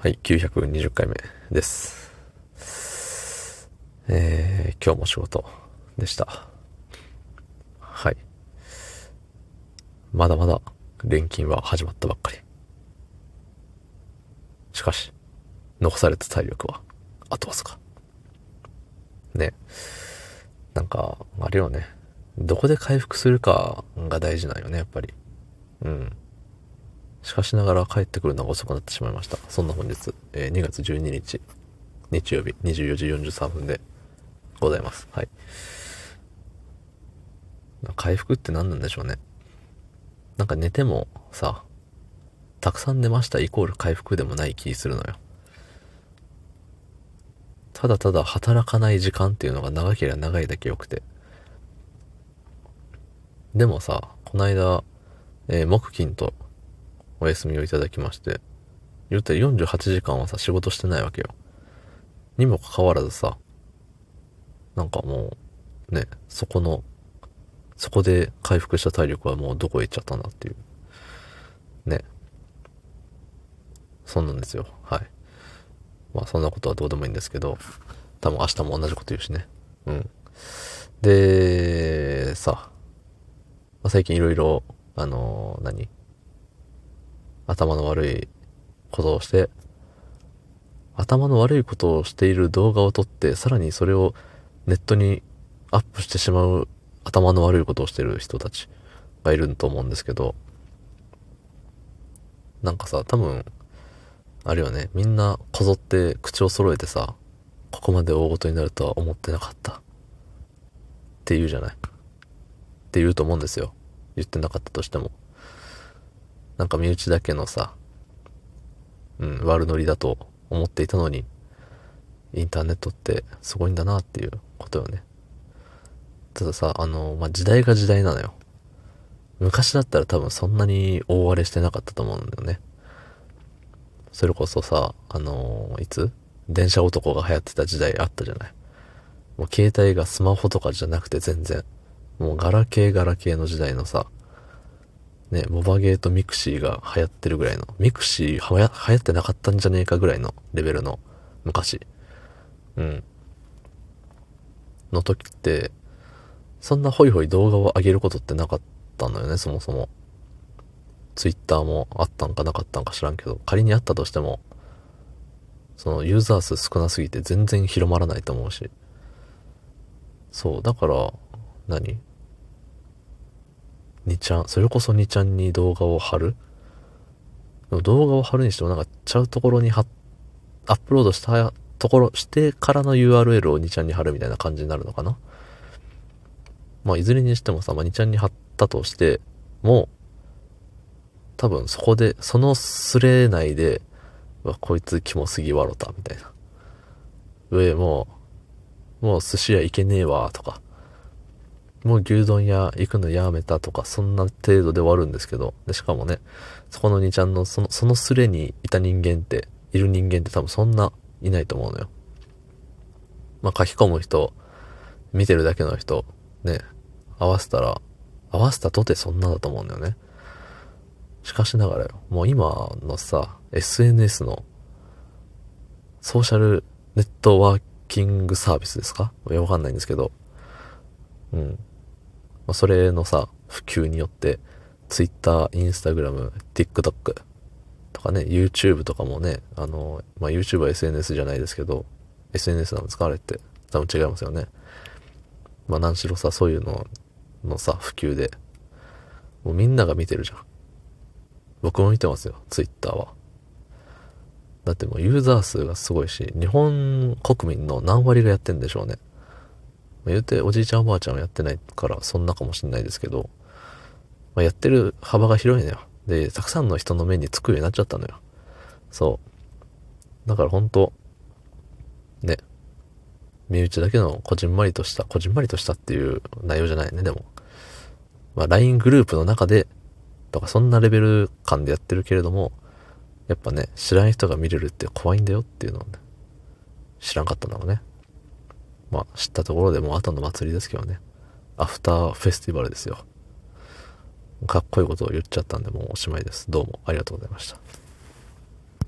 はい、920回目です。えー、今日も仕事でした。はい。まだまだ錬金は始まったばっかり。しかし、残された体力はあとわずか。ね。なんか、あれよね。どこで回復するかが大事なんよね、やっぱり。うん。しかしながら帰ってくるのが遅くなってしまいました。そんな本日、えー2月12日、日曜日24時43分でございます。はい。回復って何なんでしょうね。なんか寝てもさ、たくさん寝ましたイコール回復でもない気するのよ。ただただ働かない時間っていうのが長ければ長いだけ良くて。でもさ、この間、えー木金とお休みをいただきまして、言ったら48時間はさ、仕事してないわけよ。にもかかわらずさ、なんかもう、ね、そこの、そこで回復した体力はもうどこへ行っちゃったんだっていう。ね。そんなんですよ。はい。まあそんなことはどうでもいいんですけど、多分明日も同じこと言うしね。うん。で、さ、まあ最近いろいろ、あのー何？頭の悪いことをして、頭の悪いことをしている動画を撮って、さらにそれをネットにアップしてしまう頭の悪いことをしてる人たちがいると思うんですけど、なんかさ、多分、あれよね、みんなこぞって口を揃えてさ、ここまで大事になるとは思ってなかった。って言うじゃない。って言うと思うんですよ。言ってなかったとしても。なんか身内だけのさ、うん、悪ノリだと思っていたのに、インターネットってすごいんだなっていうことよね。たださ、あの、まあ、時代が時代なのよ。昔だったら多分そんなに大荒れしてなかったと思うんだよね。それこそさ、あのいつ？電車男が流行ってた時代あったじゃない。もう携帯がスマホとかじゃなくて全然、もうガラケーガラケーの時代のさ、ね、モバゲーと mixi が流行ってるぐらいの、 mixi はや流行ってなかったんじゃねえかぐらいのレベルの昔。うん。の時って、そんなホイホイ動画を上げることってなかったのよね、そもそも。ツイッターもあったんかなかったんか知らんけど、仮にあったとしても、そのユーザー数少なすぎて全然広まらないと思うし。そう、だから、何？2ちゃん、それこそ2ちゃんに動画を貼る？動画を貼るにしてもなんかちゃうところに貼っ、アップロードしたところ、してからの URL を2ちゃんに貼るみたいな感じになるのかな？まあ、いずれにしてもさ、まあ、2ちゃんに貼ったとしても、多分そこで、そのスレ内で、わ、こいつキモすぎわろた、みたいな。上、も、もう寿司屋行けねえわ、とか。もう牛丼屋行くのやめたとか、そんな程度で終わるんですけど、で、しかもね、そこの2ちゃんの、その、そのスレにいた人間って、いる人間って多分そんないないと思うのよ。まあ、書き込む人、見てるだけの人、ね、合わせたら、合わせたとてそんなだと思うんだよね。しかしながらよ、もう今のさ、SNS の、ソーシャルネットワーキングサービスですか？いや、わかんないんですけど、うん。まあ、それのさ、普及によって、Twitter、Instagram、TikTok とかね、YouTube とかもね、あの、まあ、YouTube は SNS じゃないですけど、SNS なんですか？あれて。多分違いますよね。まあ、何しろさ、そういうののさ、普及で、もうみんなが見てるじゃん。僕も見てますよ、Twitter は。だってもうユーザー数がすごいし、日本国民の何割がやってんでしょうね。ま、言うておじいちゃんおばあちゃんはやってないからそんなかもしんないですけど、まあ、やってる幅が広いのよ。で、たくさんの人の目につくようになっちゃったのよ。そう。だから本当ね、身内だけのこじんまりとした、こじんまりとしたっていう内容じゃないね、でも。まあ LINE グループの中で、とかそんなレベル感でやってるけれども、やっぱね、知らん人が見れるって怖いんだよっていうのをね、知らんかったんだろうね。まあ知ったところでもう後の祭りですけどね。アフターフェスティバルですよ。かっこいいことを言っちゃったんでもうおしまいです。どうもありがとうございました。